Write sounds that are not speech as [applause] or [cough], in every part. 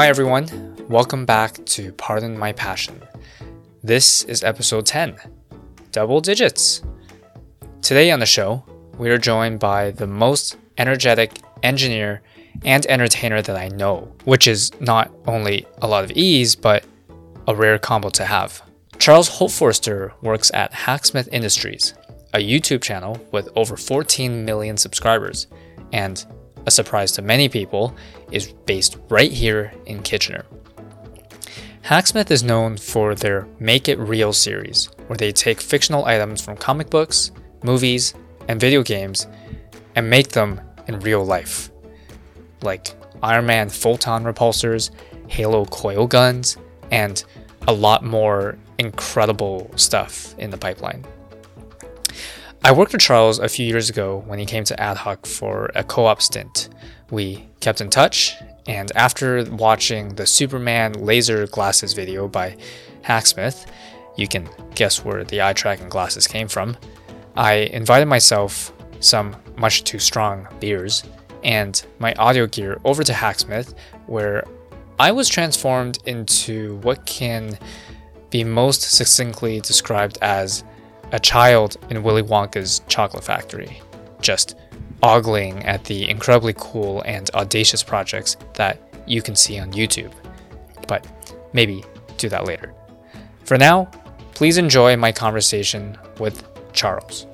Hi, everyone. Welcome back to Pardon My Passion. This is episode 10 Double Digits. Today on the show, we are joined by the most energetic engineer and entertainer that I know, which is not only a lot of ease, but a rare combo to have. Charles Holtforster works at Hacksmith Industries, a YouTube channel with over 14 million subscribers, and a surprise to many people, is based right here in Kitchener. Hacksmith is known for their Make It Real series, where they take fictional items from comic books, movies, and video games and make them in real life. Like Iron Man photon repulsors, Halo coil guns, and a lot more incredible stuff in the pipeline. I worked with Charles a few years ago when he came to AdHawk for a co op stint. We kept in touch, and after watching the Superman laser glasses video by Hacksmith, you can guess where the eye tracking glasses came from. I invited myself some much too strong beers and my audio gear over to Hacksmith, where I was transformed into what can be most succinctly described as a child in Willy Wonka's chocolate factory, just ogling at the incredibly cool and audacious projects that you can see on YouTube. But maybe do that later. For now, please enjoy my conversation with Charles.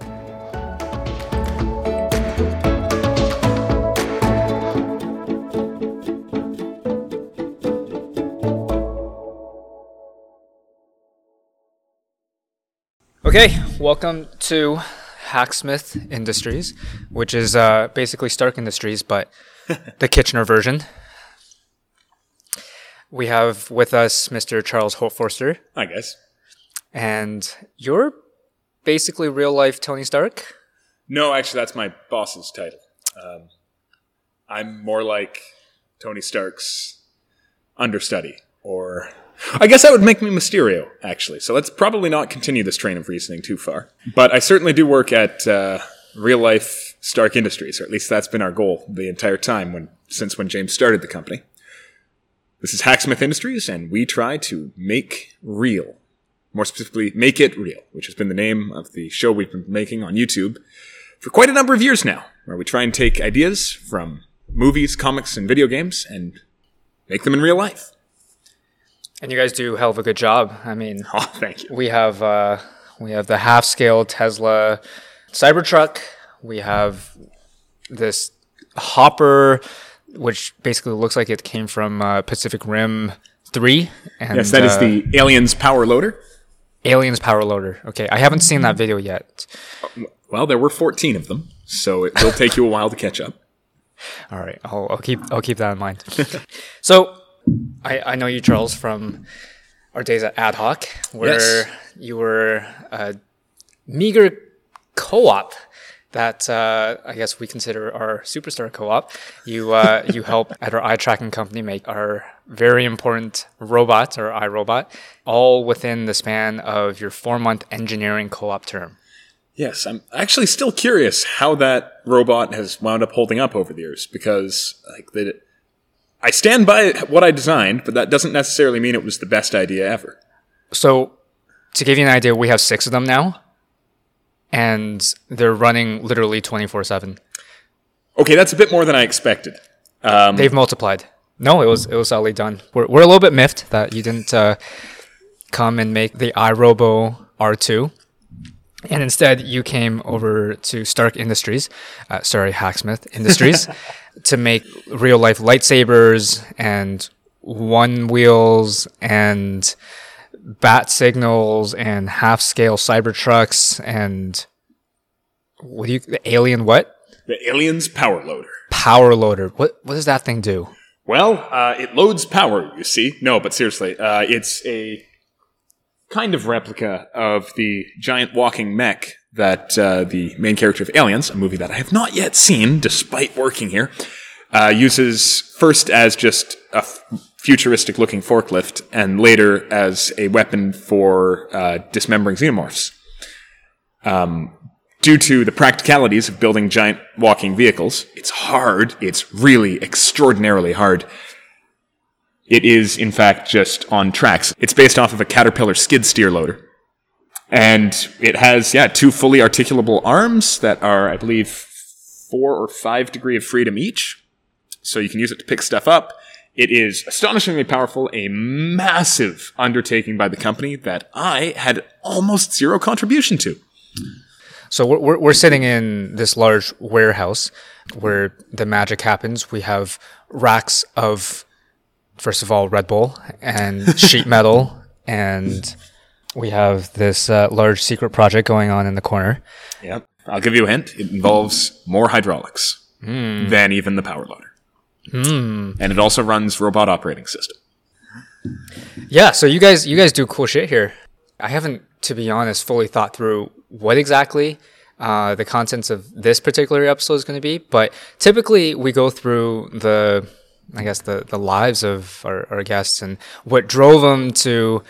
Okay, welcome to Hacksmith Industries, which is uh, basically Stark Industries, but [laughs] the Kitchener version. We have with us Mr. Charles Holtforster, I guess. and you're basically real life Tony Stark. No, actually, that's my boss's title. Um, I'm more like Tony Stark's understudy, or I guess that would make me Mysterio, actually. So let's probably not continue this train of reasoning too far. But I certainly do work at uh, real life Stark Industries, or at least that's been our goal the entire time when since when James started the company. This is Hacksmith Industries, and we try to make real, more specifically, make it real, which has been the name of the show we've been making on YouTube for quite a number of years now, where we try and take ideas from movies, comics, and video games and make them in real life. And you guys do a hell of a good job. I mean, [laughs] Oh, thank you. we have uh, we have the half scale Tesla Cybertruck. We have this hopper, which basically looks like it came from uh, Pacific Rim Three. And, Yes, that is uh, the Aliens Power Loader. Aliens Power Loader. Okay, I haven't seen that video yet. Well, there were 14 of them, so it will take you a while to catch up. [laughs] All right, I'll, I'll keep I'll keep that in mind. [laughs] so, I I know you, Charles, from our days at AdHawk, where Yes. you were a meager co-op that uh, I guess we consider our superstar co-op. You uh, [laughs] you help at our eye tracking company make our very important robot or iRobot, all within the span of your four month engineering co-op term. Yes, I'm actually still curious how that robot has wound up holding up over the years because, like, that I stand by what I designed, but that doesn't necessarily mean it was the best idea ever. So, to give you an idea, we have six of them now, and they're running literally 24 7. Okay, that's a bit more than I expected. Um, They've multiplied. No, it was it was solidly done. We're, we're a little bit miffed that you didn't uh, come and make the iRobo R2. And instead, you came over to Stark Industries, uh, sorry, Hacksmith Industries, [laughs] to make real life lightsabers and one wheels and bat signals and half scale Cybertrucks and what do you, the alien what? the Aliens Power Loader. Power loader. What, what does that thing do? Well, uh, it loads power, you see. No, but seriously, uh, it's a kind of replica of the giant walking mech that uh, the main character of Aliens, a movie that I have not yet seen, despite working here, uh, uses first as just a f- futuristic looking forklift and later as a weapon for uh, dismembering xenomorphs. Um, due to the practicalities of building giant walking vehicles, it's hard. It's really extraordinarily hard. It is, in fact, just on tracks. It's based off of a Caterpillar skid steer loader. And it has, yeah, two fully articulable arms that are, I believe, four or five degree of freedom each. So you can use it to pick stuff up. It is astonishingly powerful, a massive undertaking by the company that I had almost zero contribution to. So we're, we're, we're sitting in this large warehouse where the magic happens. We have racks of, first of all, Red Bull and sheet metal, [laughs] and we have this uh, large secret project going on in the corner. Yep. I'll give you a hint. It involves more hydraulics than even the power loader. And it also runs robot operating system. Yeah, so you guys you guys do cool shit here. I haven't, to be honest, fully thought through what exactly uh, the contents of this particular episode is going to be, but typically we go through the, I guess the the lives of our, our guests and what drove them to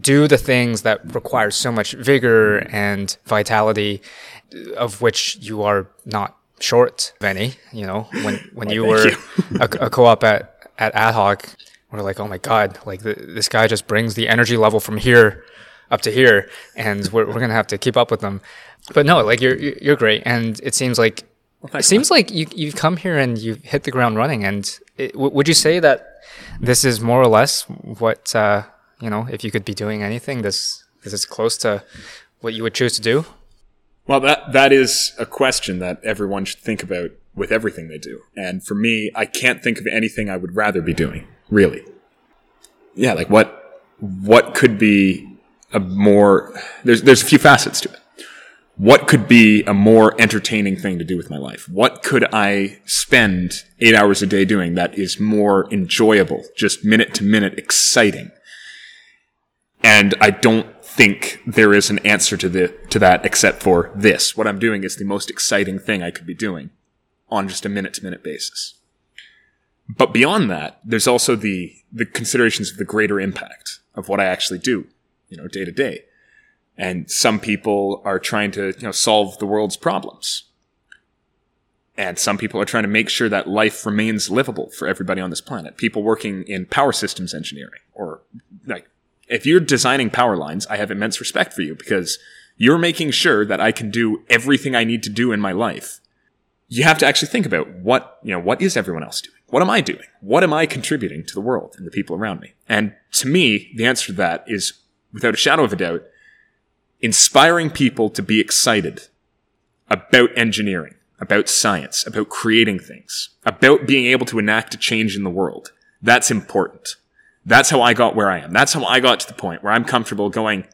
do the things that require so much vigor and vitality, of which you are not short of any. You know, when when you were thank a, a co-op at at AdHawk, we're like, oh my god, like the, this guy just brings the energy level from here up to here, and we're we're gonna have to keep up with them. But no, like you're you're great, and it seems like it seems like you you've come here and you've hit the ground running. And it, w- would you say that this is more or less what uh, you know? If you could be doing anything, this this is close to what you would choose to do. Well, that that is a question that everyone should think about with everything they do. And for me, I can't think of anything I would rather be doing. Really. Yeah, like what what could be a more there's there's a few facets to it. What could be a more entertaining thing to do with my life? What could I spend eight hours a day doing that is more enjoyable, just minute to minute exciting? And I don't think there is an answer to the to that except for this. What I'm doing is the most exciting thing I could be doing on just a minute to minute basis. But beyond that, there's also the the considerations of the greater impact of what I actually do, you know, day to day. And some people are trying to, you know, solve the world's problems. And some people are trying to make sure that life remains livable for everybody on this planet. People working in power systems engineering or like if you're designing power lines, I have immense respect for you because you're making sure that I can do everything I need to do in my life. You have to actually think about what, you know, what is everyone else doing? What am I doing? What am I contributing to the world and the people around me? And to me, the answer to that is without a shadow of a doubt, inspiring people to be excited about engineering, about science, about creating things, about being able to enact a change in the world. That's important. That's how I got where I am. That's how I got to the point where I'm comfortable going,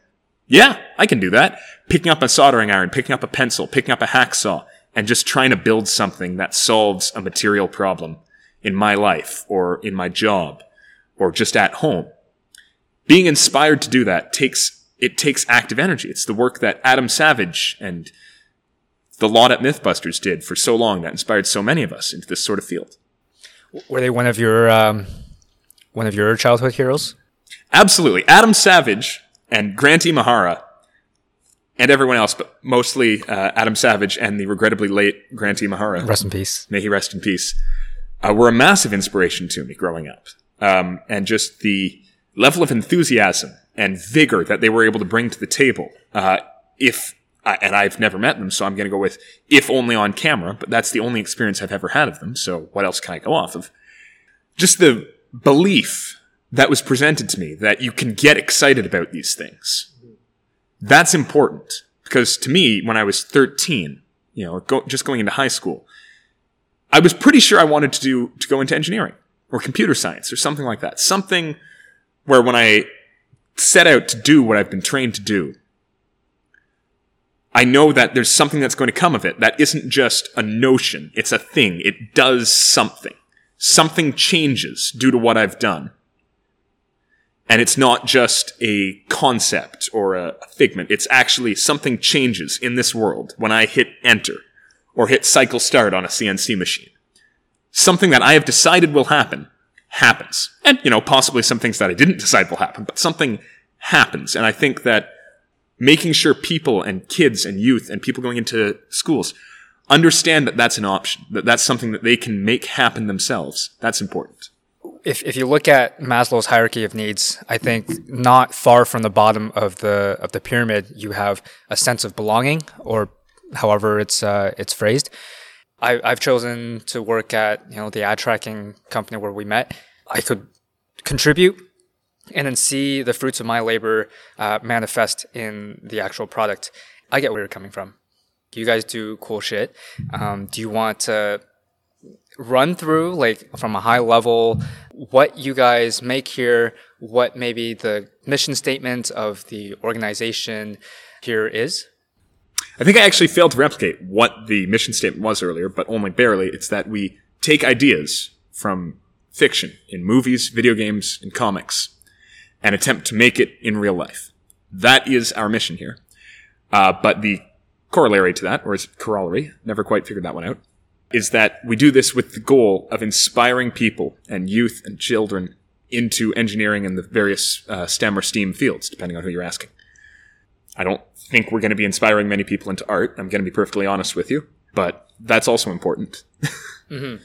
yeah, I can do that. Picking up a soldering iron, picking up a pencil, picking up a hacksaw, and just trying to build something that solves a material problem in my life or in my job or just at home. Being inspired to do that takes, it takes active energy. It's the work that Adam Savage and the lot at Mythbusters did for so long that inspired so many of us into this sort of field. Were they one of your um, one of your childhood heroes? Absolutely. Adam Savage and Grant Imahara and everyone else, but mostly uh, Adam Savage and the regrettably late Grant Imahara. Rest in peace. May he rest in peace. Uh, were a massive inspiration to me growing up. Um, and just the level of enthusiasm and vigor that they were able to bring to the table. Uh, if, and I've never met them, so I'm going to go with if only on camera, but that's the only experience I've ever had of them. So what else can I go off of? Just the belief that was presented to me that you can get excited about these things. That's important because to me, when I was 13, you know, go, just going into high school, I was pretty sure I wanted to do, to go into engineering or computer science or something like that. Something where when I set out to do what I've been trained to do, I know that there's something that's going to come of it that isn't just a notion. It's a thing. It does something something changes due to what I've done. And it's not just a concept or a figment. It's actually something changes in this world when I hit enter or hit cycle start on a CNC machine. Something that I have decided will happen happens. And, you know, possibly some things that I didn't decide will happen, but something happens. And I think that making sure people and kids and youth and people going into schools understand that that's an option, that that's something that they can make happen themselves. That's important. if, if you look at Maslow's hierarchy of needs, I think not far from the bottom of the of the pyramid, you have a sense of belonging, or however it's uh, it's phrased. I, I've chosen to work at you know the ad tracking company where we met. I could contribute and then see the fruits of my labor uh, manifest in the actual product. I get where you're coming from. You guys do cool shit. Um, do you want to run through, like from a high level, what you guys make here, what maybe the mission statement of the organization here is? I think I actually failed to replicate what the mission statement was earlier, but only barely. It's that we take ideas from fiction in movies, video games, and comics and attempt to make it in real life. That is our mission here. Uh, but the corollary to that, or is it corollary? Never quite figured that one out. Is that we do this with the goal of inspiring people and youth and children into engineering and the various uh, STEM or STEAM fields, depending on who you're asking. I don't think we're going to be inspiring many people into art. I'm going to be perfectly honest with you, but that's also important. [laughs] mm-hmm.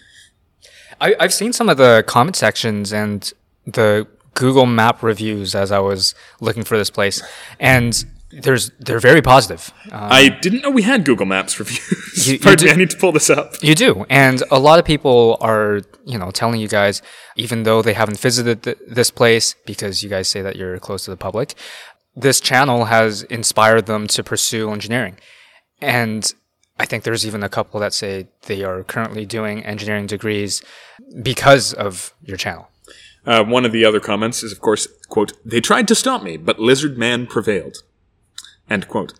I, I've seen some of the comment sections and the Google Map reviews as I was looking for this place, and there's they're very positive. Um, I didn't know we had Google Maps reviews. [laughs] [laughs] You, Pardon me, I need to pull this up. You do, and a lot of people are you know telling you guys, even though they haven't visited th- this place because you guys say that you're close to the public, this channel has inspired them to pursue engineering, and I think there's even a couple that say they are currently doing engineering degrees because of your channel. Uh, one of the other comments is, of course, quote, they tried to stop me, but Lizard Man prevailed. End quote.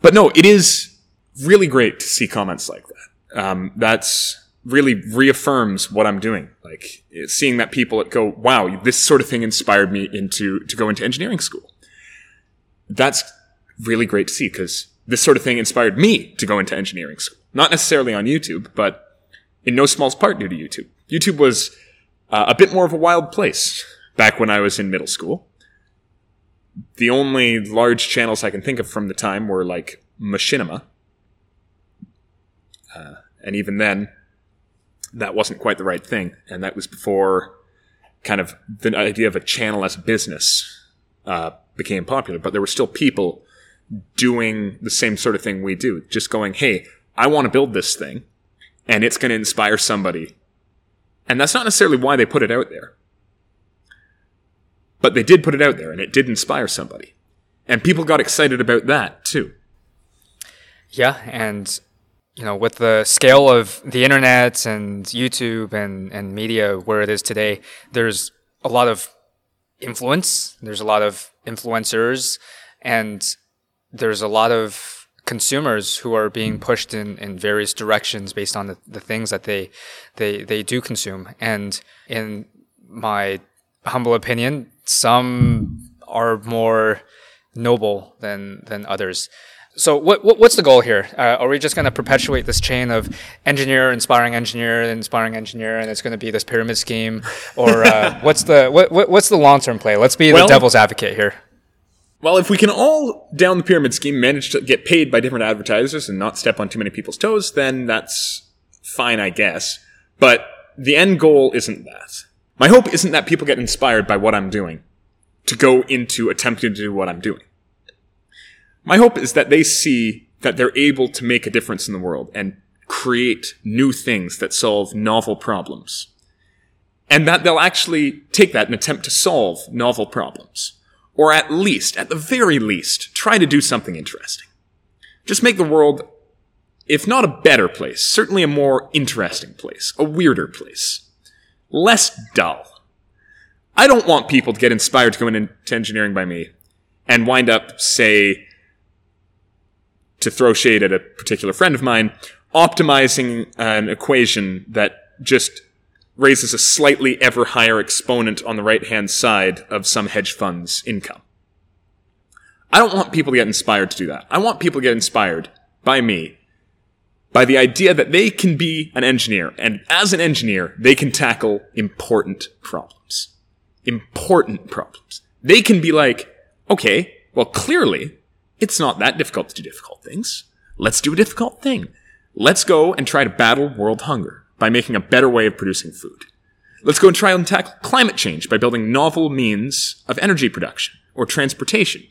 But no, it is really great to see comments like that. Um, that's really reaffirms what I'm doing. Like seeing that people go, wow, this sort of thing inspired me into to go into engineering school. That's really great to see because this sort of thing inspired me to go into engineering school. Not necessarily on YouTube, but in no small part due to YouTube. YouTube was uh, a bit more of a wild place back when I was in middle school. The only large channels I can think of from the time were like Machinima. Uh, and even then, that wasn't quite the right thing. And that was before kind of the idea of a channel as a business uh, became popular. But there were still people doing the same sort of thing we do, just going, hey, I want to build this thing, and it's going to inspire somebody and that's not necessarily why they put it out there. But they did put it out there and it did inspire somebody. And people got excited about that too. Yeah, and you know, with the scale of the internet and YouTube and, and media where it is today, there's a lot of influence, there's a lot of influencers, and there's a lot of consumers who are being pushed in, in various directions based on the, the things that they, they, they do consume. And in my humble opinion, some are more noble than, than others. So what, what, what's the goal here? Uh, are we just going to perpetuate this chain of engineer inspiring engineer inspiring engineer, and it's going to be this pyramid scheme, or uh, [laughs] what's the what, what's the long term play? Let's be well, the devil's advocate here. Well, if we can all down the pyramid scheme manage to get paid by different advertisers and not step on too many people's toes, then that's fine, I guess. But the end goal isn't that. My hope isn't that people get inspired by what I'm doing to go into attempting to do what I'm doing. My hope is that they see that they're able to make a difference in the world and create new things that solve novel problems. And that they'll actually take that and attempt to solve novel problems or at least, at the very least, try to do something interesting. Just make the world, if not a better place, certainly a more interesting place, a weirder place, less dull. I don't want people to get inspired to go into engineering by me and wind up, say, to throw shade at a particular friend of mine, optimizing an equation that just raises a slightly ever higher exponent on the right hand side of some hedge fund's income. I don't want people to get inspired to do that. I want people to get inspired by me by the idea that they can be an engineer and as an engineer, they can tackle important problems. Important problems. They can be like, okay, well, clearly it's not that difficult to do difficult things. Let's do a difficult thing. Let's go and try to battle world hunger by making a better way of producing food. Let's go and try and tackle climate change by building novel means of energy production or transportation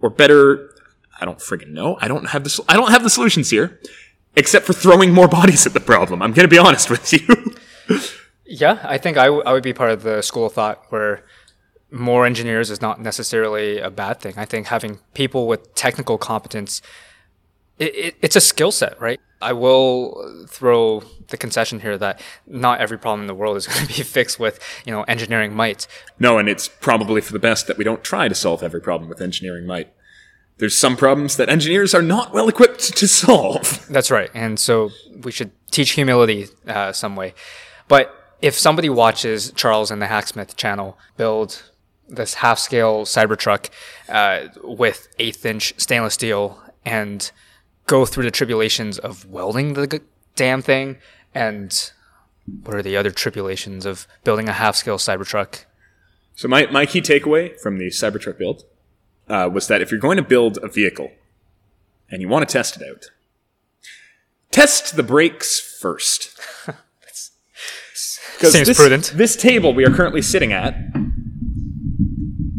or better. I don't friggin' know. I don't have the, I don't have the solutions here except for throwing more bodies at the problem. I'm going to be honest with you. [laughs] Yeah, I think I, w- I would be part of the school of thought where more engineers is not necessarily a bad thing. I think having people with technical competence, it, it, it's a skill set, right? I will throw the concession here that not every problem in the world is [laughs] going to be fixed with, you know, engineering might. no, and it's probably for the best that we don't try to solve every problem with engineering might. There's some problems that engineers are not well equipped to solve. That's right. And so we should teach humility uh, some way. But if somebody watches Charles and the Hacksmith channel build this half scale Cybertruck uh, with eighth inch stainless steel and go through the tribulations of welding the g- damn thing and what are the other tribulations of building a half scale Cybertruck? So my, my key takeaway from the Cybertruck build uh, was that if you're going to build a vehicle and you want to test it out, test the brakes first. [laughs] Seems this, prudent. This table we are currently sitting at,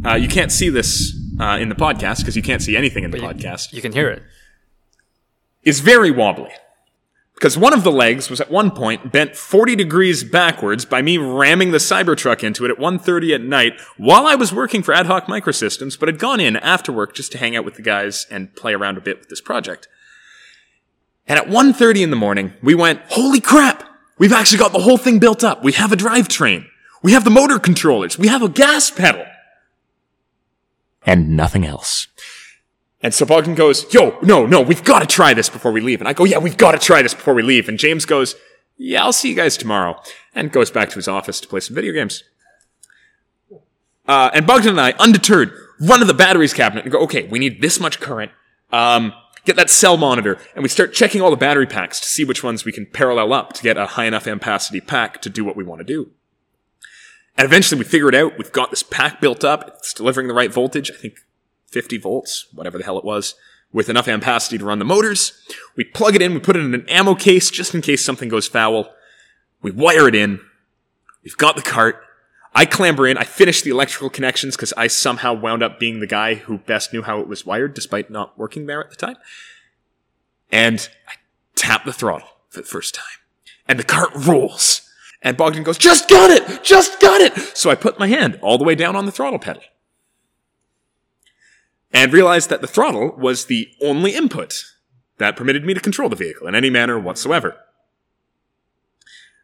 uh, you can't see this uh, in the podcast because you can't see anything in the podcast, You can hear it. is very wobbly. Because one of the legs was at one point bent 40 degrees backwards by me ramming the Cybertruck into it at 1.30 at night while I was working for AdHawk Microsystems, but had gone in after work just to hang out with the guys and play around a bit with this project. And at 1.30 in the morning, we went, holy crap! We've actually got the whole thing built up. We have a drivetrain. We have the motor controllers. We have a gas pedal. And nothing else. And so Bogdan goes, yo, no, no, we've got to try this before we leave. And I go, yeah, we've got to try this before we leave. And James goes, yeah, I'll see you guys tomorrow. And goes back to his office to play some video games. Uh, and Bogdan and I, undeterred, run to the batteries cabinet and go, okay, we need this much current. Um, get that cell monitor. And we start checking all the battery packs to see which ones we can parallel up to get a high enough ampacity pack to do what we want to do. And eventually we figure it out. We've got this pack built up. It's delivering the right voltage. I think 50 volts, whatever the hell it was, with enough ampacity to run the motors. We plug it in, we put it in an ammo case just in case something goes foul. We wire it in. We've got the cart. I clamber in. I finish the electrical connections because I somehow wound up being the guy who best knew how it was wired despite not working there at the time. And I tap the throttle for the first time. And the cart rolls. And Bogdan goes, just got it! Just got it! So I put my hand all the way down on the throttle pedal and realized that the throttle was the only input that permitted me to control the vehicle in any manner whatsoever.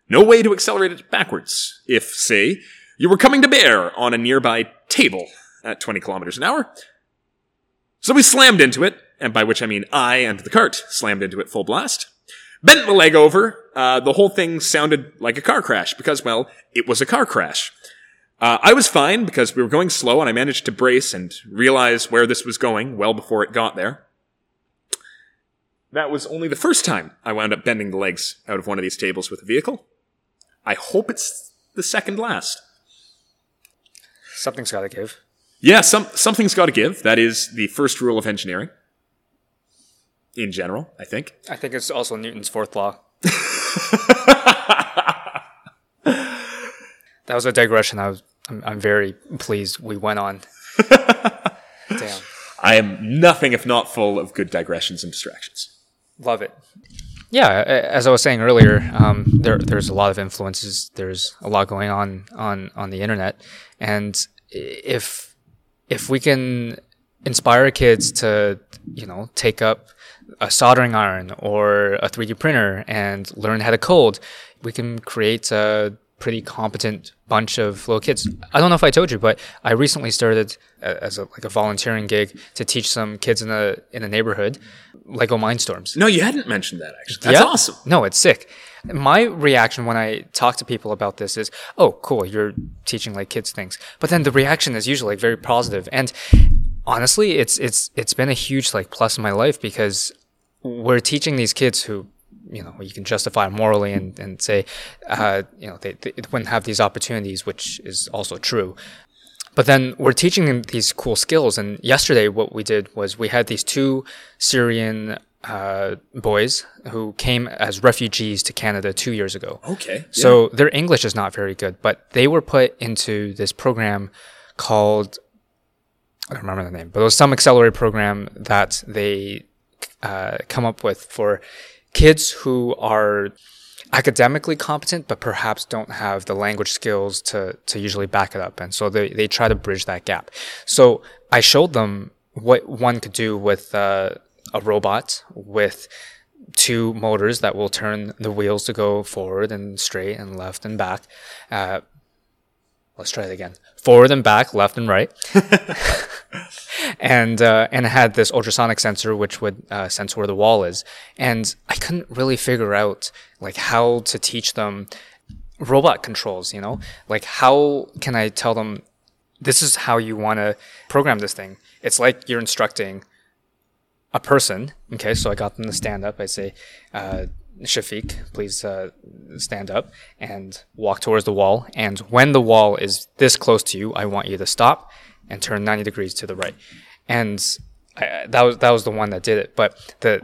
No way to accelerate it backwards if, say, you were coming to bear on a nearby table at 20 kilometers an hour. So we slammed into it, and by which I mean I and the cart slammed into it full blast. Bent the leg over. Uh, the whole thing sounded like a car crash because, well, it was a car crash. Uh, I was fine because we were going slow and I managed to brace and realize where this was going well before it got there. That was only the first time I wound up bending the legs out of one of these tables with a vehicle. I hope it's the second last. Something's got to give. Yeah, some, something's got to give. That is the first rule of engineering. In general, I think. I think it's also Newton's fourth law. [laughs] that was a digression. I was, I'm, I'm very pleased we went on. [laughs] Damn, I am nothing if not full of good digressions and distractions. love it. Yeah, as I was saying earlier, um, there there's a lot of influences. There's a lot going on on on the internet, and if if we can inspire kids to you know take up a soldering iron or a 3D printer and learn how to code, we can create a pretty competent bunch of little kids. I don't know if I told you, but I recently started uh, as a, like a volunteering gig to teach some kids in the in the neighborhood Lego Mindstorms. No, you hadn't mentioned that actually. That's Yeah. awesome. No, it's sick. My reaction when I talk to people about this is, "Oh, cool, you're teaching like kids things." But then the reaction is usually like very positive. And honestly, it's it's it's been a huge like plus in my life because we're teaching these kids who you know you can justify morally and and say uh, you know they, they wouldn't have these opportunities, which is also true. But then we're teaching them these cool skills. And yesterday, what we did was we had these two Syrian uh, boys who came as refugees to Canada two years ago. Okay. So their English is not very good, but they were put into this program called I don't remember the name, but it was some accelerated program that they uh, come up with for kids who are academically competent but perhaps don't have the language skills to to usually back it up. And so they, they try to bridge that gap. So i showed them what one could do with uh, a robot with two motors that will turn the wheels to go forward and straight and left and back uh, let's try it again forward and back left and right [laughs] and uh, and it had this ultrasonic sensor which would uh, sense where the wall is. And I couldn't really figure out like how to teach them robot controls. You know, like how can I tell them this is how you want to program this thing? It's like you're instructing a person. Okay, so I got them to stand up. I say. Uh, Shafiq, please uh, stand up and walk towards the wall. And when the wall is this close to you, I want you to stop and turn 90 degrees to the right. And I, that was that was the one that did it. But the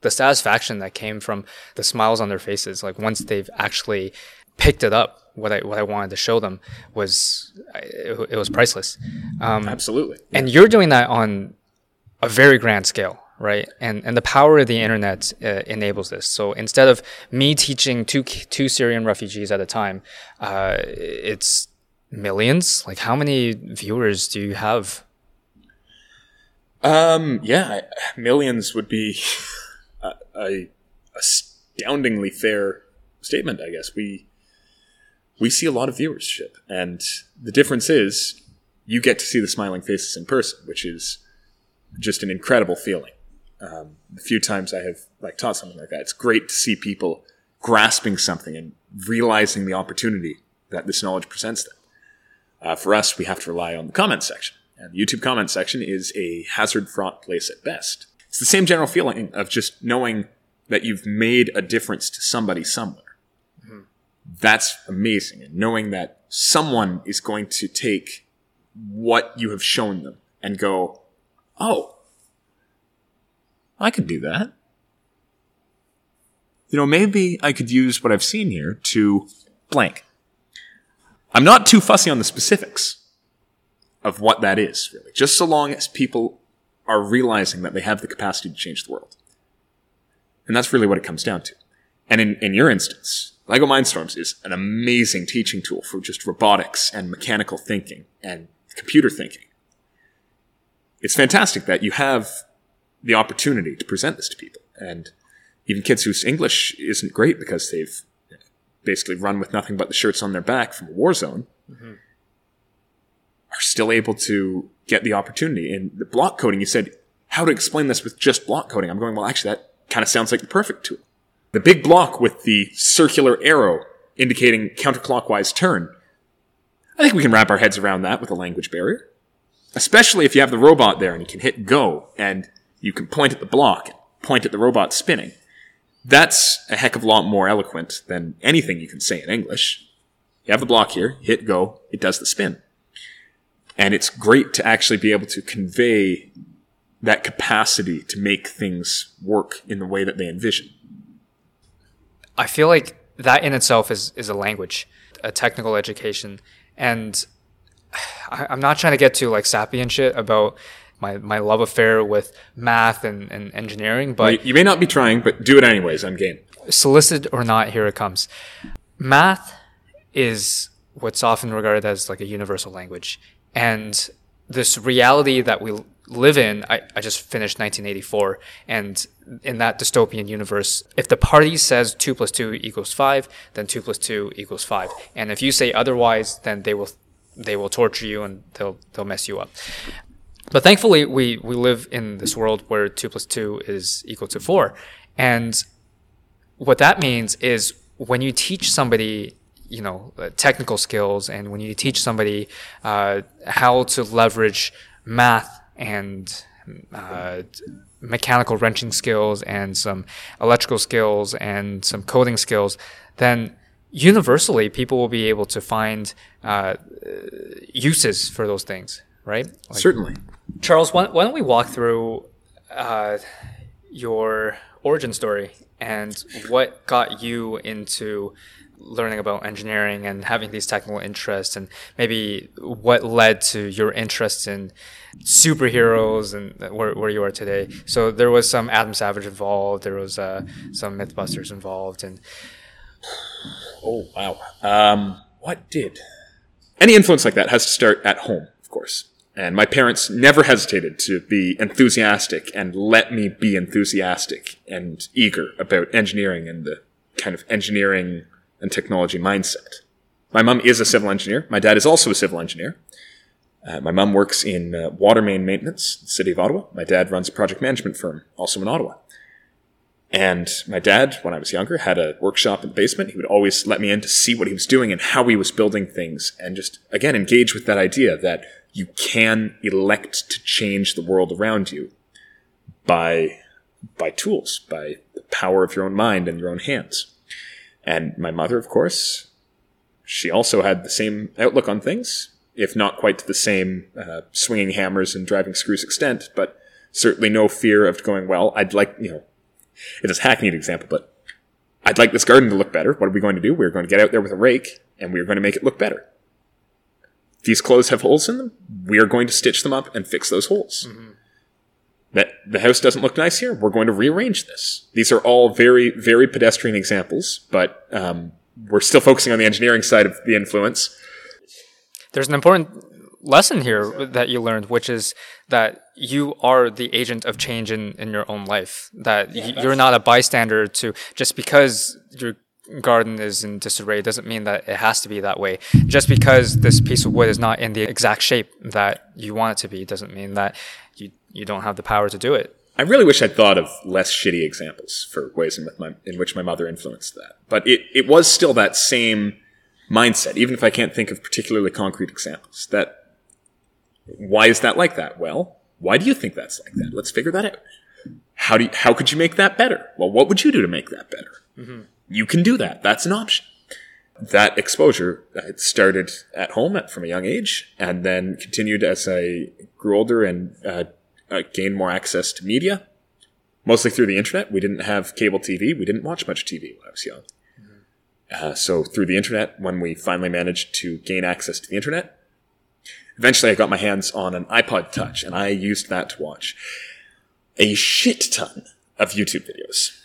the satisfaction that came from the smiles on their faces, like once they've actually picked it up, what I what I wanted to show them was it, it was priceless. Um, Absolutely. and you're doing that on a very grand scale, right? And and the power of the internet uh, enables this. So instead of me teaching two two Syrian refugees at a time, uh, it's millions. Like how many viewers do you have? Um, yeah, millions would be [laughs] a, a astoundingly fair statement. I guess we we see a lot of viewership, and the difference is you get to see the smiling faces in person, which is just an incredible feeling. Um, the few times I have like taught something like that, it's great to see people grasping something and realizing the opportunity that this knowledge presents them. Uh, for us, we have to rely on the comment section. And the YouTube comment section is a hazard fraught place at best. It's the same general feeling of just knowing that you've made a difference to somebody somewhere. That's amazing. And knowing that someone is going to take what you have shown them and go, oh, I could do that. You know, maybe I could use what I've seen here to blank. I'm not too fussy on the specifics of what that is, really. Just so long as people are realizing that they have the capacity to change the world. And that's really what it comes down to. And in, in your instance, LEGO Mindstorms is an amazing teaching tool for just robotics and mechanical thinking and computer thinking. It's fantastic that you have the opportunity to present this to people. And even kids whose English isn't great because they've basically run with nothing but the shirts on their back from a war zone mm-hmm. are still able to get the opportunity. And the block coding, you said how to explain this with just block coding. I'm going, well, actually, that kind of sounds like the perfect tool. The big block with the circular arrow indicating counterclockwise turn. I think we can wrap our heads around that with a language barrier. Especially if you have the robot there and you can hit go and you can point at the block, point at the robot spinning. That's a heck of a lot more eloquent than anything you can say in English. You have the block here, hit go, it does the spin. And it's great to actually be able to convey that capacity to make things work in the way that they envision. I feel like that in itself is, is a language, a technical education. And I, am not trying to get too like sappy and shit about my, my love affair with math and, and engineering, but well, you may not be trying, but do it anyways. I'm game. Solicited or not, here it comes. Math is what's often regarded as like a universal language. And this reality that we live in, I, I just finished 1984, and in that dystopian universe, if the party says 2 plus 2 equals 5, then 2 plus 2 equals 5. And if you say otherwise, then they will they will torture you and they'll they'll mess you up. But thankfully, we, we live in this world where 2 plus 2 is equal to 4. And what that means is when you teach somebody, you know, uh, technical skills and when you teach somebody uh, how to leverage math and uh, mechanical wrenching skills and some electrical skills and some coding skills, then universally people will be able to find uh, uses for those things, right? Like, Certainly. Charles, why, why, don't we walk through uh, your origin story and what got you into learning about engineering and having these technical interests and maybe what led to your interest in superheroes and where, where you are today? So there was some adam savage involved there was uh, some mythbusters involved and oh wow. Um, what did? Any influence like that has to start at home of course and my parents never hesitated to be enthusiastic and let me be enthusiastic and eager about engineering and the kind of engineering and technology mindset. My mom is a civil engineer. My dad is also a civil engineer. Uh, my mom works in uh, water main maintenance, city of Ottawa. My dad runs a project management firm, also in Ottawa. And my dad, when I was younger, had a workshop in the basement. He would always let me in to see what he was doing and how he was building things and just, again, engage with that idea that you can elect to change the world around you by, by tools, by the power of your own mind and your own hands. And my mother, of course, she also had the same outlook on things, if not quite to the same uh, swinging hammers and driving screws extent, but certainly no fear of going, well, I'd like, you know, it's a hackneyed example, but I'd like this garden to look better. What are we going to do? We're going to get out there with a rake and we're going to make it look better. These clothes have holes in them. We are going to stitch them up and fix those holes. Mm-hmm that the house doesn't look nice here. We're going to rearrange this. These are all very, very pedestrian examples, but um, we're still focusing on the engineering side of the influence. There's an important lesson here that you learned, which is that you are the agent of change in, in your own life. That yeah, you're not a bystander to just because your garden is in disarray doesn't mean that it has to be that way. Just because this piece of wood is not in the exact shape that you want it to be doesn't mean that you you don't have the power to do it. I really wish I'd thought of less shitty examples for ways in, my, in which my mother influenced that. But it, it was still that same mindset, even if I can't think of particularly concrete examples. That why is that like that? Well, why do you think that's like that? Let's figure that out. How do you, how could you make that better? Well, what would you do to make that better? Mm-hmm. You can do that. That's an option. That exposure it started at home at, from a young age, and then continued as I grew older and uh, uh, gained more access to media, mostly through the internet. We didn't have cable TV. We didn't watch much TV when I was young. Mm-hmm. Uh, so through the internet, when we finally managed to gain access to the internet, eventually I got my hands on an iPod Touch, and I used that to watch a shit ton of YouTube videos.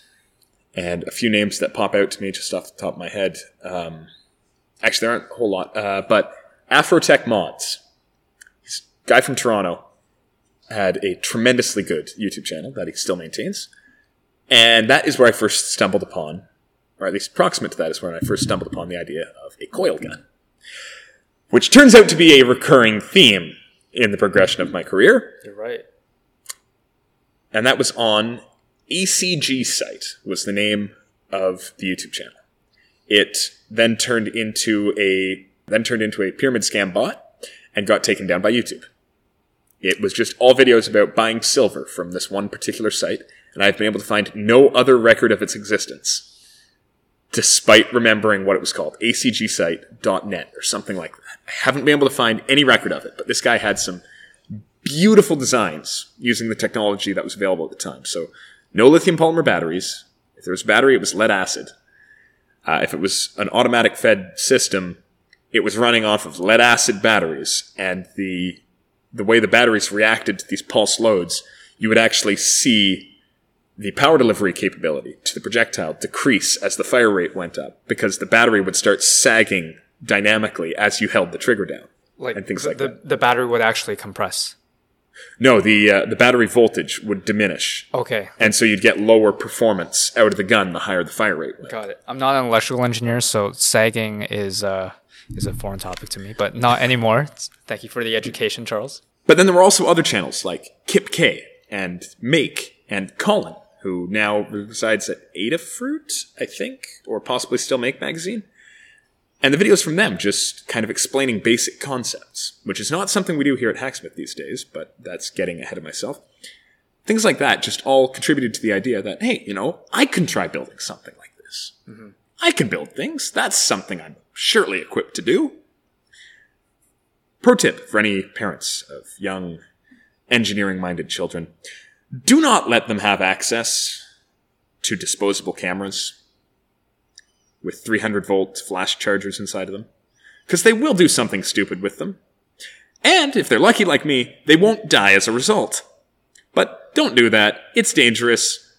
And a few names that pop out to me just off the top of my head. Um, actually, there aren't a whole lot, uh, but Afrotech Mods. A guy from Toronto had a tremendously good YouTube channel that he still maintains. And that is where I first stumbled upon, or at least proximate to that is where I first stumbled upon the idea of a coil gun. Which turns out to be a recurring theme in the progression of my career. You're right. And that was on ACG Site was the name of the YouTube channel. It then turned into a then turned into a pyramid scam bot and got taken down by YouTube. It was just all videos about buying silver from this one particular site, and I've been able to find no other record of its existence. Despite remembering what it was called, acgsite.net or something like that. I haven't been able to find any record of it, but this guy had some beautiful designs using the technology that was available at the time. So, no lithium polymer batteries. If there was battery, it was lead acid. Uh, if it was an automatic fed system, it was running off of lead acid batteries, and the the way the batteries reacted to these pulse loads, you would actually see the power delivery capability to the projectile decrease as the fire rate went up because the battery would start sagging dynamically as you held the trigger down like and things like the, that. The battery would actually compress. No, the uh, the battery voltage would diminish. Okay. And so you'd get lower performance out of the gun the higher the fire rate went. Got it. I'm not an electrical engineer, so sagging is uh, is a foreign topic to me, but not anymore. Thank you for the education, Charles. But then there were also other channels like Kipkay and Make and Colin, who now resides at Adafruit, I think, or possibly still Make magazine. And the videos from them just kind of explaining basic concepts, which is not something we do here at Hacksmith these days, but that's getting ahead of myself. Things like that just all contributed to the idea that, hey, you know, I can try building something like this. Mm-hmm. I can build things. That's something I'm surely equipped to do. Pro tip for any parents of young engineering minded children Do not let them have access to disposable cameras with 300 volt flash chargers inside of them, because they will do something stupid with them. And if they're lucky like me, they won't die as a result. But don't do that. It's dangerous.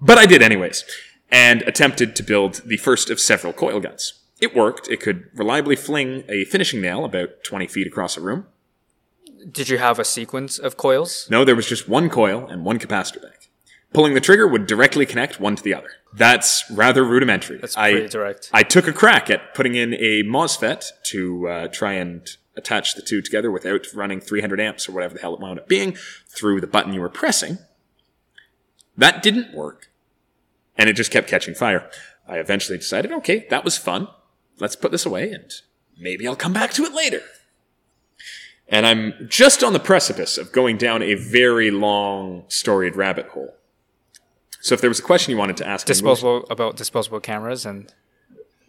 But I did anyways, and attempted to build the first of several coil guns. It worked. It could reliably fling a finishing nail about 20 feet across a room. Did you have a sequence of coils? No, there was just one coil and one capacitor bank. Pulling the trigger would directly connect one to the other. That's rather rudimentary. That's I, pretty direct. I took a crack at putting in a MOSFET to uh, try and attach the two together without running 300 amps or whatever the hell it wound up being through the button you were pressing. That didn't work. And it just kept catching fire. I eventually decided, okay, that was fun. Let's put this away and maybe I'll come back to it later. And I'm just on the precipice of going down a very long, storied rabbit hole. So if there was a question you wanted to ask, me, Disposable about disposable cameras and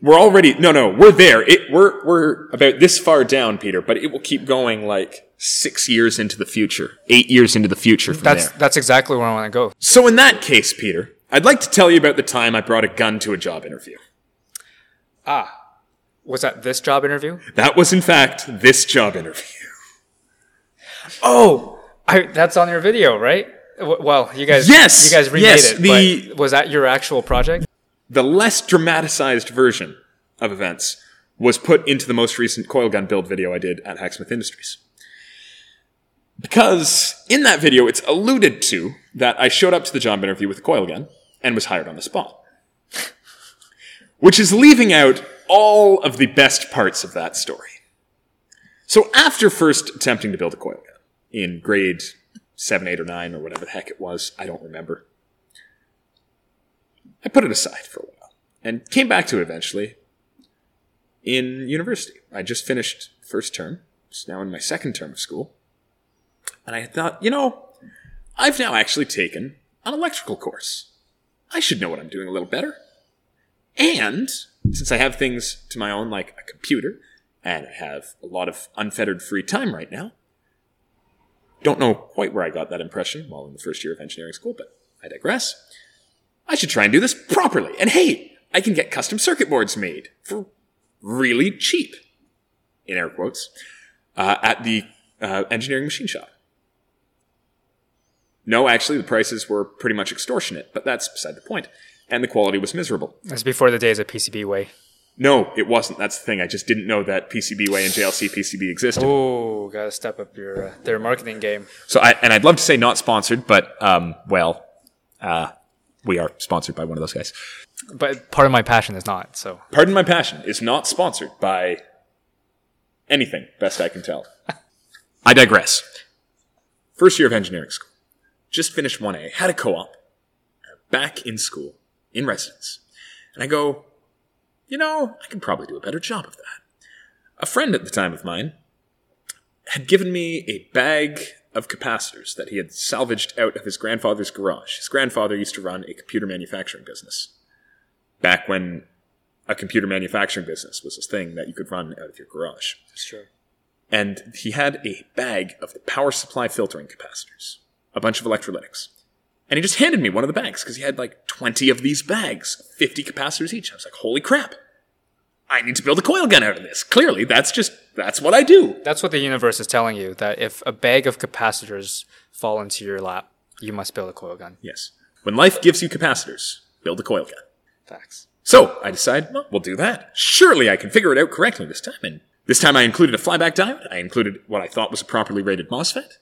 we're already no, no, we're there. It we're we're about this far down, Peter, but it will keep going like six years into the future, eight years into the future from that's there. that's exactly where I want to go. So in that case, Peter, I'd like to tell you about the time I brought a gun to a job interview. Ah, was that this job interview? That was in fact this job interview. Oh, I, that's on your video, right? Well, you guys, Yes, you guys remade yes, it. the- was that your actual project? The less dramatized version of events was put into the most recent coil gun build video I did at Hacksmith Industries. Because in that video, it's alluded to that I showed up to the job interview with a coil gun and was hired on the spot. Which is leaving out all of the best parts of that story. So after first attempting to build a coil gun in grade 7, 8, or 9, or whatever the heck it was, I don't remember, I put it aside for a while and came back to it eventually in university. I just finished first term, it's now in my second term of school. And I thought, you know, I've now actually taken an electrical course. I should know what I'm doing a little better. And since I have things to my own, like a computer, and I have a lot of unfettered free time right now, don't know quite where I got that impression while in the first year of engineering school, but I digress. I should try and do this properly. And hey, I can get custom circuit boards made for really cheap, in air quotes, uh, at the uh, engineering machine shop. No, actually, the prices were pretty much extortionate, but that's beside the point. And the quality was miserable. It's before the days of PCBWay. No, it wasn't. That's the thing. I just didn't know that PCBWay and JLC PCB existed. Oh, gotta step up your uh, their marketing game. So, I, and I'd love to say not sponsored, but um, well, uh, we are sponsored by one of those guys. But Pardon My Passion is not. So Pardon My Passion is not sponsored by anything, best I can tell. I digress. First year of engineering school. Just finished 1A, had a co op, back in school, in residence. And I go, you know, I could probably do a better job of that. A friend at the time of mine had given me a bag of capacitors that he had salvaged out of his grandfather's garage. His grandfather used to run a computer manufacturing business back when a computer manufacturing business was a thing that you could run out of your garage. that's true. And he had a bag of the power supply filtering capacitors, a bunch of electrolytics. And he just handed me one of the bags because he had like 20 of these bags, 50 capacitors each. I was like, holy crap. I need to build a coil gun out of this. Clearly, that's just, that's what I do. That's what the universe is telling you that if a bag of capacitors fall into your lap, you must build a coil gun. Yes. When life gives you capacitors, build a coil gun. Facts. So I decide, well, we'll do that. Surely I can figure it out correctly this time. And this time I included a flyback diode. I included what I thought was a properly rated MOSFET.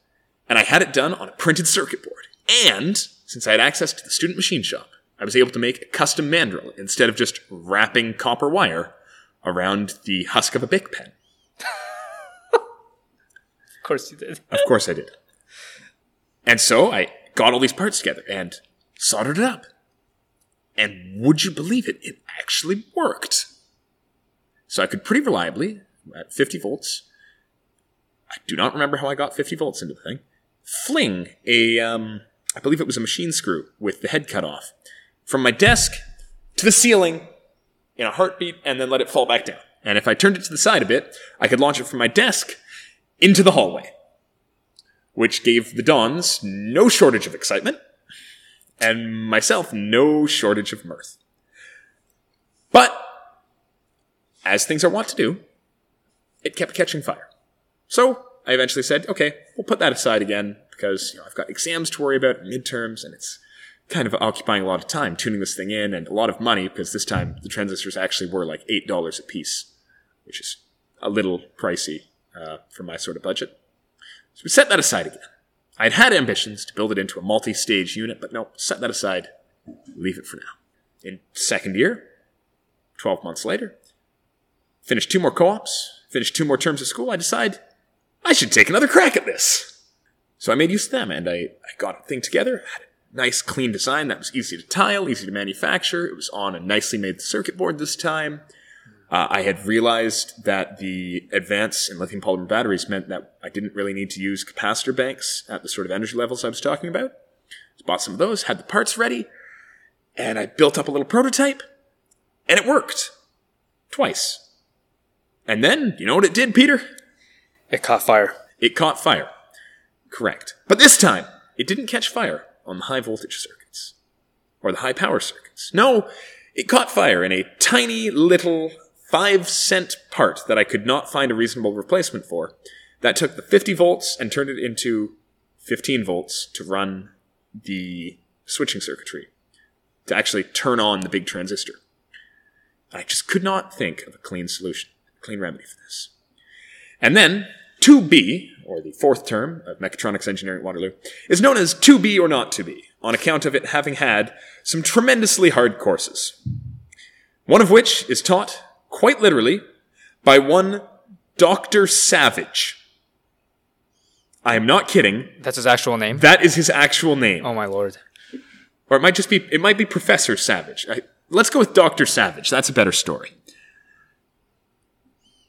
And I had it done on a printed circuit board. And since I had access to the student machine shop, I was able to make a custom mandrel instead of just wrapping copper wire around the husk of a Bic pen. Of course you did. Of course I did. And so I got all these parts together and soldered it up. And would you believe it? It actually worked. So I could pretty reliably, at 50 volts, I do not remember how I got 50 volts into the thing, fling a, um, I believe it was a machine screw with the head cut off from my desk to the ceiling in a heartbeat and then let it fall back down. And if I turned it to the side a bit, I could launch it from my desk into the hallway. which gave the Dons no shortage of excitement, and myself no shortage of mirth. But, as things are wont to do, it kept catching fire. So, I eventually said, okay, we'll put that aside again because you know, I've got exams to worry about, midterms, and it's kind of occupying a lot of time tuning this thing in and a lot of money because this time the transistors actually were like $8 a piece, which is a little pricey uh, for my sort of budget. So we set that aside again. I'd had ambitions to build it into a multi stage unit, but no, set that aside, leave it for now. In second year, 12 months later, finished two more co ops, finished two more terms of school, I decide I should take another crack at this. So I made use of them and I, I got a thing together, had a nice clean design that was easy to tile, easy to manufacture. It was on a nicely made circuit board this time. Uh, I had realized that the advance in lithium polymer batteries meant that I didn't really need to use capacitor banks at the sort of energy levels I was talking about. So bought some of those, had the parts ready, and I built up a little prototype, and it worked. Twice. And then, you know what it did, Peter? It caught fire. It caught fire. Correct. But this time, it didn't catch fire on the high voltage circuits or the high power circuits. No, it caught fire in a tiny little five cent part that I could not find a reasonable replacement for that took the 50 volts and turned it into 15 volts to run the switching circuitry to actually turn on the big transistor. I just could not think of a clean solution, a clean remedy for this. And then 2B, or the fourth term of mechatronics engineering at Waterloo, is known as to be or not to be, on account of it having had some tremendously hard courses. One of which is taught, quite literally, by one Dr. Savage. I am not kidding. That's his actual name. That is his actual name. Oh my lord. Or it might just be, it might be Professor Savage. I, let's go with Dr. Savage. That's a better story.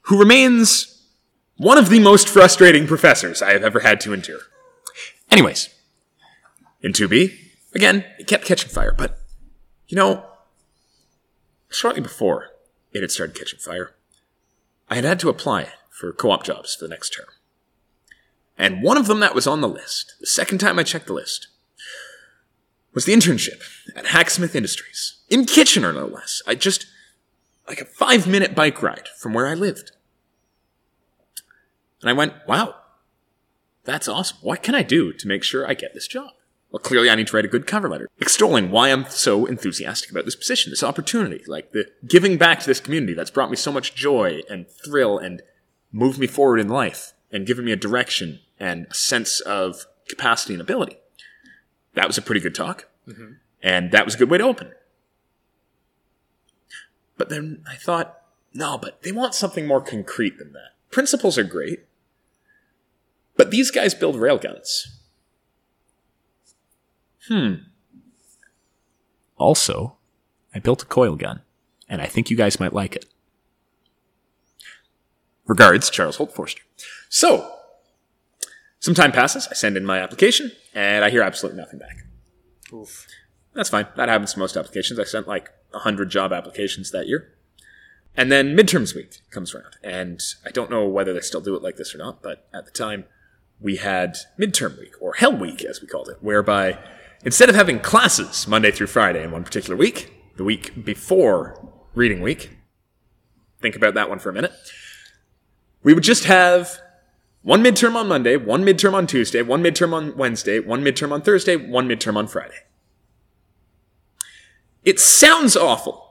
Who remains one of the most frustrating professors I have ever had to endure. Anyways, in 2B, again, it kept catching fire, but, you know, shortly before it had started catching fire, I had had to apply for co op jobs for the next term. And one of them that was on the list, the second time I checked the list, was the internship at Hacksmith Industries in Kitchener, no less. I just like a five minute bike ride from where I lived. And I went, wow, that's awesome. What can I do to make sure I get this job? Well, clearly I need to write a good cover letter extolling why I'm so enthusiastic about this position, this opportunity, like the giving back to this community that's brought me so much joy and thrill and moved me forward in life and given me a direction and a sense of capacity and ability. That was a pretty good talk. Mm-hmm. And that was a good way to open. But then I thought, no, but they want something more concrete than that. Principles are great, but these guys build railguns. Hmm. Also, I built a coil gun, and I think you guys might like it. Regards, Charles Holt Forster. So, some time passes, I send in my application, and I hear absolutely nothing back. Oof. That's fine. That happens to most applications. I sent like 100 job applications that year. And then midterms week comes around, and I don't know whether they still do it like this or not, but at the time, we had midterm week, or Hell Week, as we called it, whereby instead of having classes Monday through Friday in one particular week, the week before reading week, think about that one for a minute, we would just have one midterm on Monday, one midterm on Tuesday, one midterm on Wednesday, one midterm on Thursday, one midterm on Friday. It sounds awful.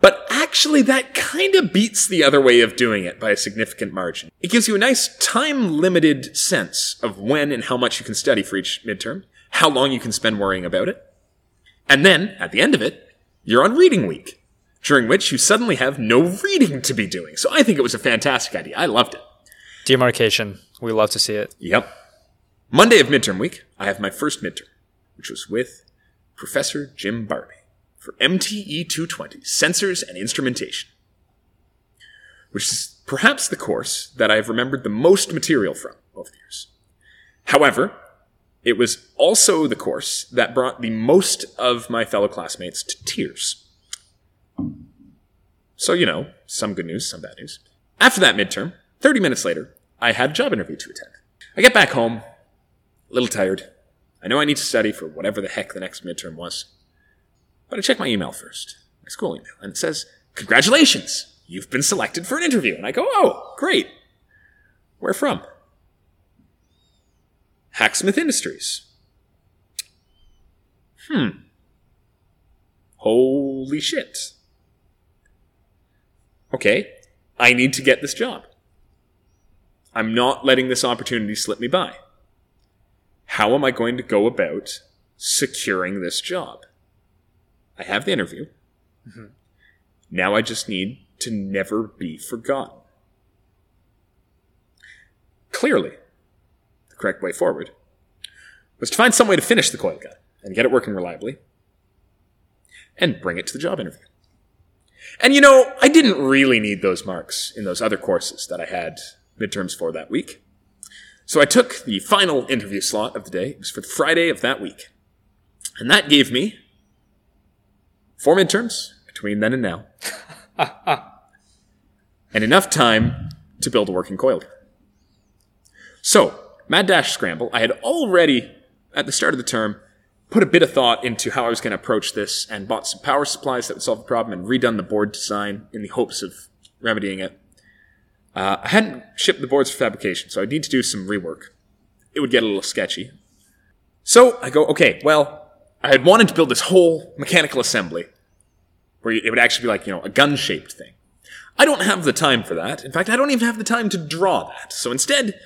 But actually, that kind of beats the other way of doing it by a significant margin. It gives you a nice time limited sense of when and how much you can study for each midterm, how long you can spend worrying about it. And then, at the end of it, you're on reading week, during which you suddenly have no reading to be doing. So I think it was a fantastic idea. I loved it. Demarcation. We love to see it. Yep. Monday of midterm week, I have my first midterm, which was with Professor Jim Barby for MTE 220 Sensors and Instrumentation, which is perhaps the course that I've remembered the most material from over the years. However, it was also the course that brought the most of my fellow classmates to tears. So, you know, some good news, some bad news. After that midterm, 30 minutes later, I had a job interview to attend. I get back home, a little tired. I know I need to study for whatever the heck the next midterm was. But I check my email first, my school email, and it says, Congratulations! You've been selected for an interview. And I go, Oh, great. Where from? Hacksmith Industries. Hmm. Holy shit. Okay, I need to get this job. I'm not letting this opportunity slip me by. How am I going to go about securing this job? I have the interview. Mm-hmm. Now I just need to never be forgotten. Clearly, the correct way forward was to find some way to finish the coil gun and get it working reliably and bring it to the job interview. And you know, I didn't really need those marks in those other courses that I had midterms for that week. So I took the final interview slot of the day. It was for the Friday of that week. And that gave me four midterms between then and now. [laughs] and enough time to build a working coil. So, Mad Dash Scramble, I had already, at the start of the term, put a bit of thought into how I was going to approach this and bought some power supplies that would solve the problem and redone the board design in the hopes of remedying it. Uh, I hadn't shipped the boards for fabrication, so I need to do some rework. It would get a little sketchy. So I go, okay, well, I had wanted to build this whole mechanical assembly where it would actually be like, you know, a gun shaped thing. I don't have the time for that. In fact, I don't even have the time to draw that. So instead,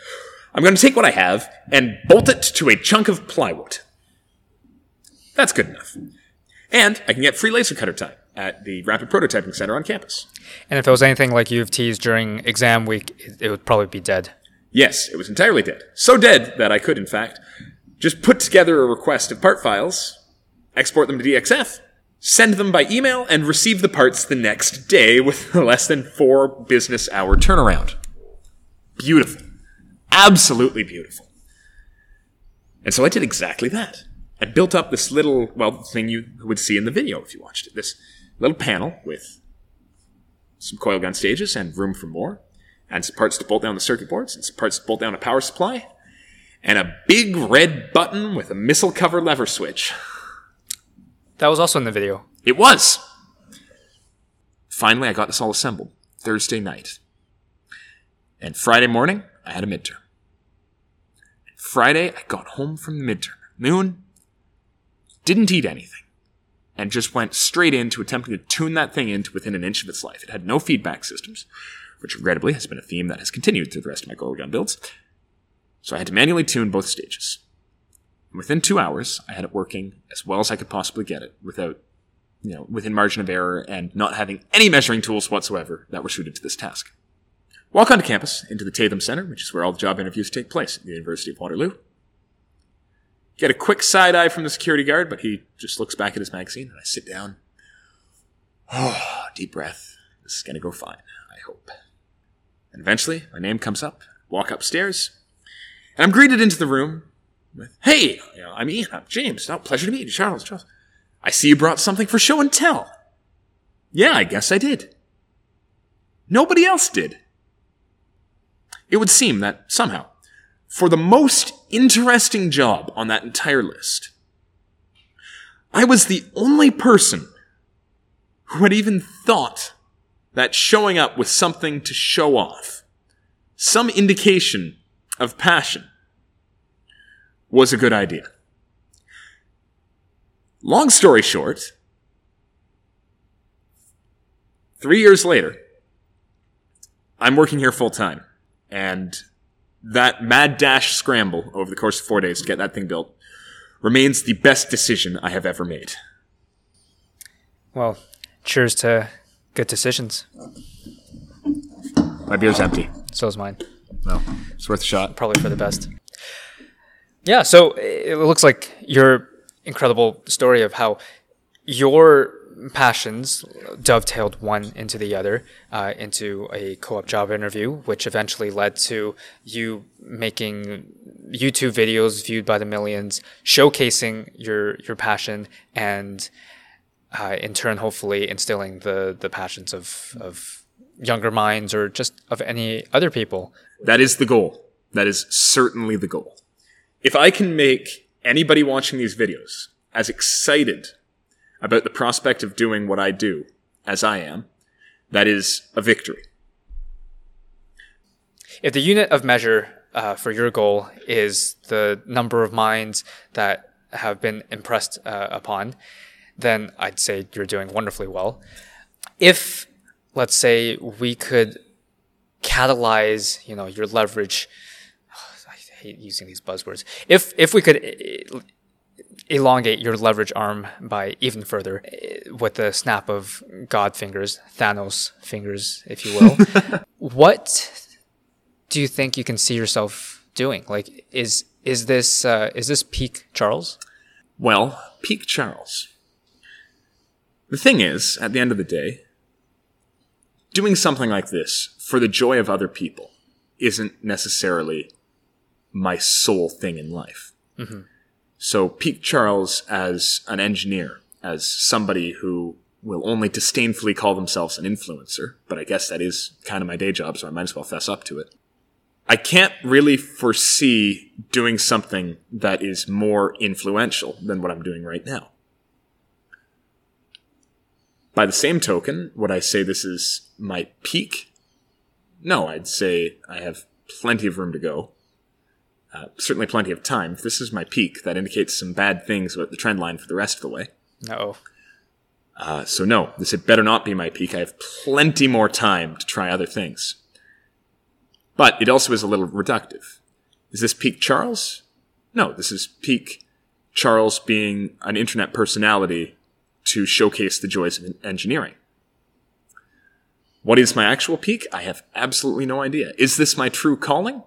I'm going to take what I have and bolt it to a chunk of plywood. That's good enough. And I can get free laser cutter time at the Rapid Prototyping Center on campus. And if it was anything like U of T's during exam week, it would probably be dead. Yes, it was entirely dead. So dead that I could, in fact, just put together a request of part files, export them to DXF, send them by email, and receive the parts the next day with [laughs] less than four business hour turnaround. Beautiful. Absolutely beautiful. And so I did exactly that. I built up this little, well, thing you would see in the video if you watched it. This little panel with some coil gun stages and room for more, and some parts to bolt down the circuit boards, and some parts to bolt down a power supply, and a big red button with a missile cover lever switch. [laughs] That was also in the video. It was! Finally, I got this all assembled Thursday night. And Friday morning, I had a midterm. Friday, I got home from the midterm noon, didn't eat anything, and just went straight into attempting to tune that thing into within an inch of its life. It had no feedback systems, which regrettably has been a theme that has continued through the rest of my gun builds. So I had to manually tune both stages. And within two hours, I had it working as well as I could possibly get it without, you know, within margin of error and not having any measuring tools whatsoever that were suited to this task. Walk onto campus into the Tatham Center, which is where all the job interviews take place at the University of Waterloo. Get a quick side eye from the security guard, but he just looks back at his magazine, and I sit down. Oh, deep breath. This is going to go fine, I hope. And eventually, my name comes up. Walk upstairs, and I'm greeted into the room with, "Hey, you know, I'm Ian. James. Oh, pleasure to meet you, Charles. Charles. I see you brought something for show and tell. Yeah, I guess I did. Nobody else did. It would seem that somehow for the most interesting job on that entire list. I was the only person who had even thought that showing up with something to show off, some indication of passion, was a good idea. Long story short, three years later, I'm working here full time. And that mad dash scramble over the course of four days to get that thing built remains the best decision I have ever made. Well, cheers to good decisions. My beer's empty. So is mine. Well, it's worth a shot. Probably for the best. Yeah, so it looks like your incredible story of how your passions dovetailed one into the other uh, into a co-op job interview, which eventually led to you making YouTube videos viewed by the millions, showcasing your your passion, and uh, in turn, hopefully instilling the the passions of of younger minds or just of any other people. That is the goal. That is certainly the goal. If I can make anybody watching these videos as excited about the prospect of doing what I do as I am, that is a victory. If the unit of measure uh, for your goal is the number of minds that have been impressed uh, upon, then I'd say you're doing wonderfully well. If, let's say, we could catalyze, you know, your leverage. Hate using these buzzwords. If if we could elongate your leverage arm by even further with the snap of God fingers, Thanos fingers, if you will, [laughs] what do you think you can see yourself doing? Like, is is this uh, is this peak Charles? Well, peak Charles. The thing is, at the end of the day, doing something like this for the joy of other people isn't necessarily my sole thing in life. Mm-hmm. So, peak Charles as an engineer, as somebody who will only disdainfully call themselves an influencer, but I guess that is kind of my day job, so I might as well fess up to it. I can't really foresee doing something that is more influential than what I'm doing right now. By the same token, would I say this is my peak? No, I'd say I have plenty of room to go. Uh, certainly plenty of time. If this is my peak, that indicates some bad things about the trend line for the rest of the way. No. Uh, so no, this had better not be my peak. I have plenty more time to try other things. But it also is a little reductive. Is this peak Charles? No, this is peak Charles being an internet personality to showcase the joys of engineering. What is my actual peak? I have absolutely no idea. Is this my true calling?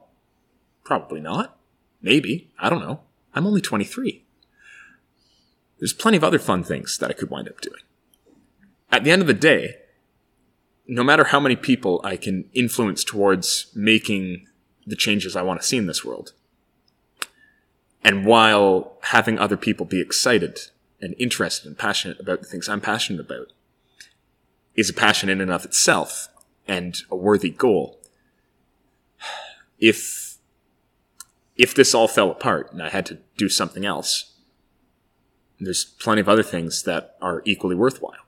Probably not. Maybe. I don't know. I'm only 23. There's plenty of other fun things that I could wind up doing. At the end of the day, no matter how many people I can influence towards making the changes I want to see in this world, and while having other people be excited and interested and passionate about the things I'm passionate about, is a passion in and of itself and a worthy goal. If if this all fell apart and I had to do something else, there's plenty of other things that are equally worthwhile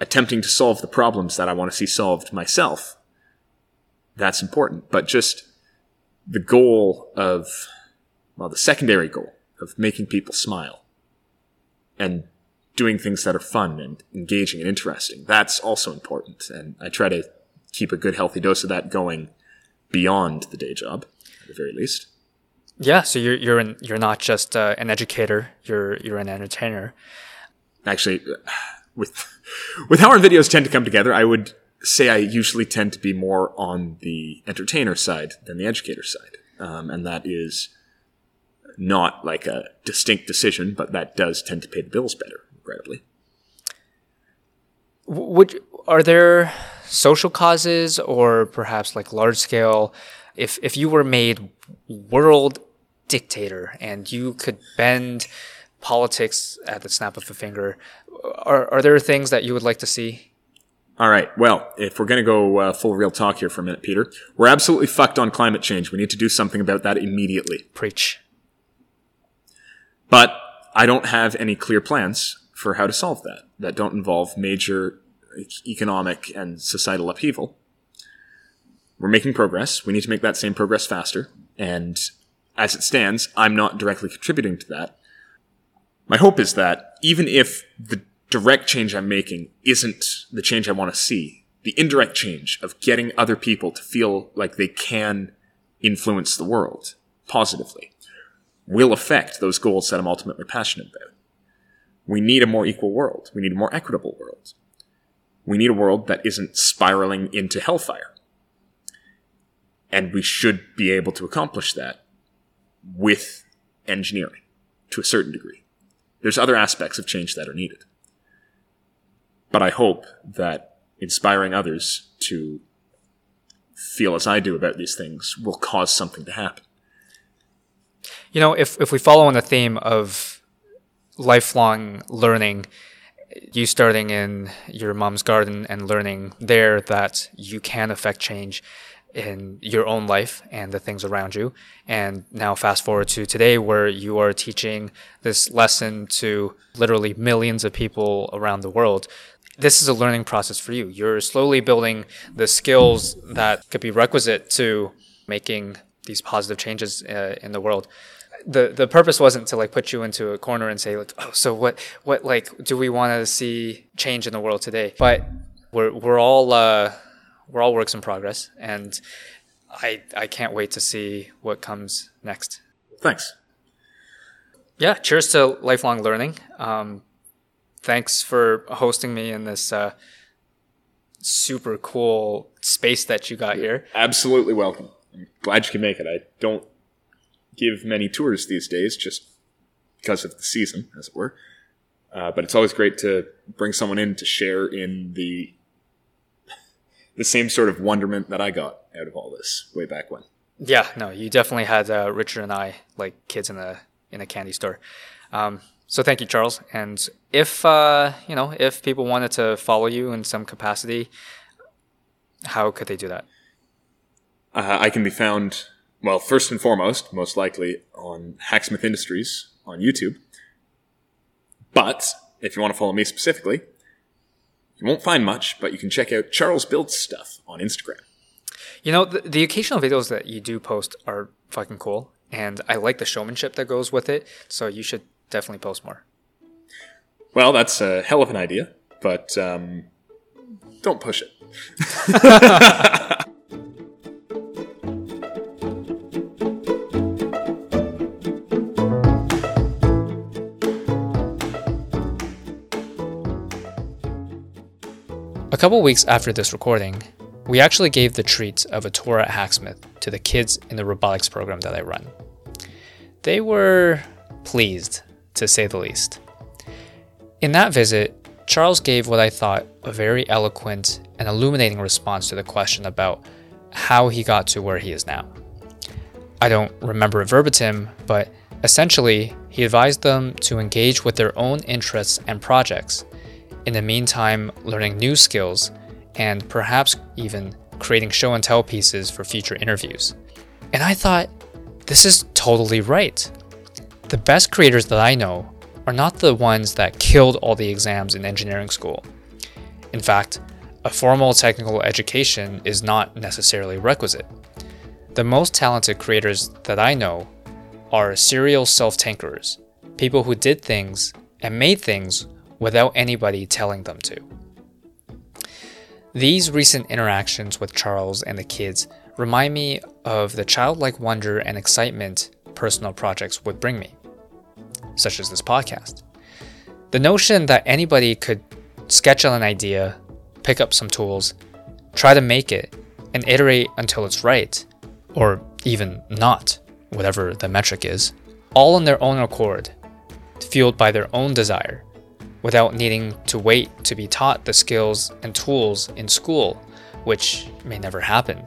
attempting to solve the problems that I want to see solved myself. That's important. But just the goal of, well, the secondary goal of making people smile and doing things that are fun and engaging and interesting. That's also important. And I try to keep a good, healthy dose of that going beyond the day job, the very least. Yeah, so you're you're an, you're not just uh, an educator; you're you're an entertainer. Actually, [sighs] with [laughs] with how our videos tend to come together, I would say I usually tend to be more on the entertainer side than the educator side, um, and that is not like a distinct decision, but that does tend to pay the bills better, regrettably. Would are there social causes or perhaps like large scale? If if you were made world dictator and you could bend politics at the snap of a finger. Are, are there things that you would like to see? All right. Well, if we're going to go uh, full real talk here for a minute, Peter, we're absolutely fucked on climate change. We need to do something about that immediately. Preach. But I don't have any clear plans for how to solve that that don't involve major economic and societal upheaval. We're making progress. We need to make that same progress faster. And as it stands, I'm not directly contributing to that. My hope is that even if the direct change I'm making isn't the change I want to see, the indirect change of getting other people to feel like they can influence the world positively will affect those goals that I'm ultimately passionate about. We need a more equal world. We need a more equitable world. We need a world that isn't spiraling into hellfire. And we should be able to accomplish that with engineering to a certain degree. There's other aspects of change that are needed. But I hope that inspiring others to feel as I do about these things will cause something to happen. You know, if, if we follow on the theme of lifelong learning, you starting in your mom's garden and learning there that you can affect change, in your own life and the things around you. And now fast forward to today where you are teaching this lesson to literally millions of people around the world. This is a learning process for you. You're slowly building the skills that could be requisite to making these positive changes uh, in the world the the purpose wasn't to like put you into a corner and say like oh so what what like do we want to see change in the world today but we're we're all uh, we're all works in progress and I I can't wait to see what comes next. Thanks. Yeah cheers to lifelong learning. Um, thanks for hosting me in this uh, super cool space that you got here. absolutely welcome. I'm glad you can make it. I don't give many tours these days, just because of the season, as it were. Uh, but it's always great to bring someone in to share in the the same sort of wonderment that I got out of all this way back when. Yeah, no, you definitely had uh, Richard and I like kids in a in a candy store. Um, so thank you, Charles. And if uh, you know, if people wanted to follow you in some capacity, how could they do that? Uh, I can be found well, first and foremost, most likely on Hacksmith Industries on YouTube. But if you want to follow me specifically, you won't find much, but you can check out Charles Builds stuff on Instagram. You know, the, the occasional videos that you do post are fucking cool, and I like the showmanship that goes with it, so you should definitely post more. Well, that's a hell of an idea, but um, don't push it. [laughs] [laughs] couple weeks after this recording, we actually gave the treat of a tour at Hacksmith to the kids in the robotics program that I run. They were pleased, to say the least. In that visit, Charles gave what I thought a very eloquent and illuminating response to the question about how he got to where he is now. I don't remember it verbatim, but essentially, he advised them to engage with their own interests and projects in the meantime, learning new skills and perhaps even creating show and tell pieces for future interviews. And I thought, this is totally right. The best creators that I know are not the ones that killed all the exams in engineering school. In fact, a formal technical education is not necessarily requisite. The most talented creators that I know are serial self tankerers, people who did things and made things without anybody telling them to. These recent interactions with Charles and the kids remind me of the childlike wonder and excitement personal projects would bring me, such as this podcast. The notion that anybody could sketch on an idea, pick up some tools, try to make it, and iterate until it's right, or even not, whatever the metric is, all on their own accord, fueled by their own desire, without needing to wait to be taught the skills and tools in school, which may never happen.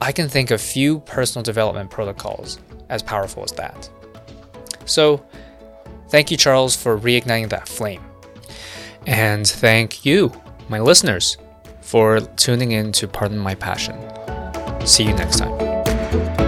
I can think of few personal development protocols as powerful as that. So, thank you, Charles, for reigniting that flame. And thank you, my listeners, for tuning in to Pardon My Passion. See you next time.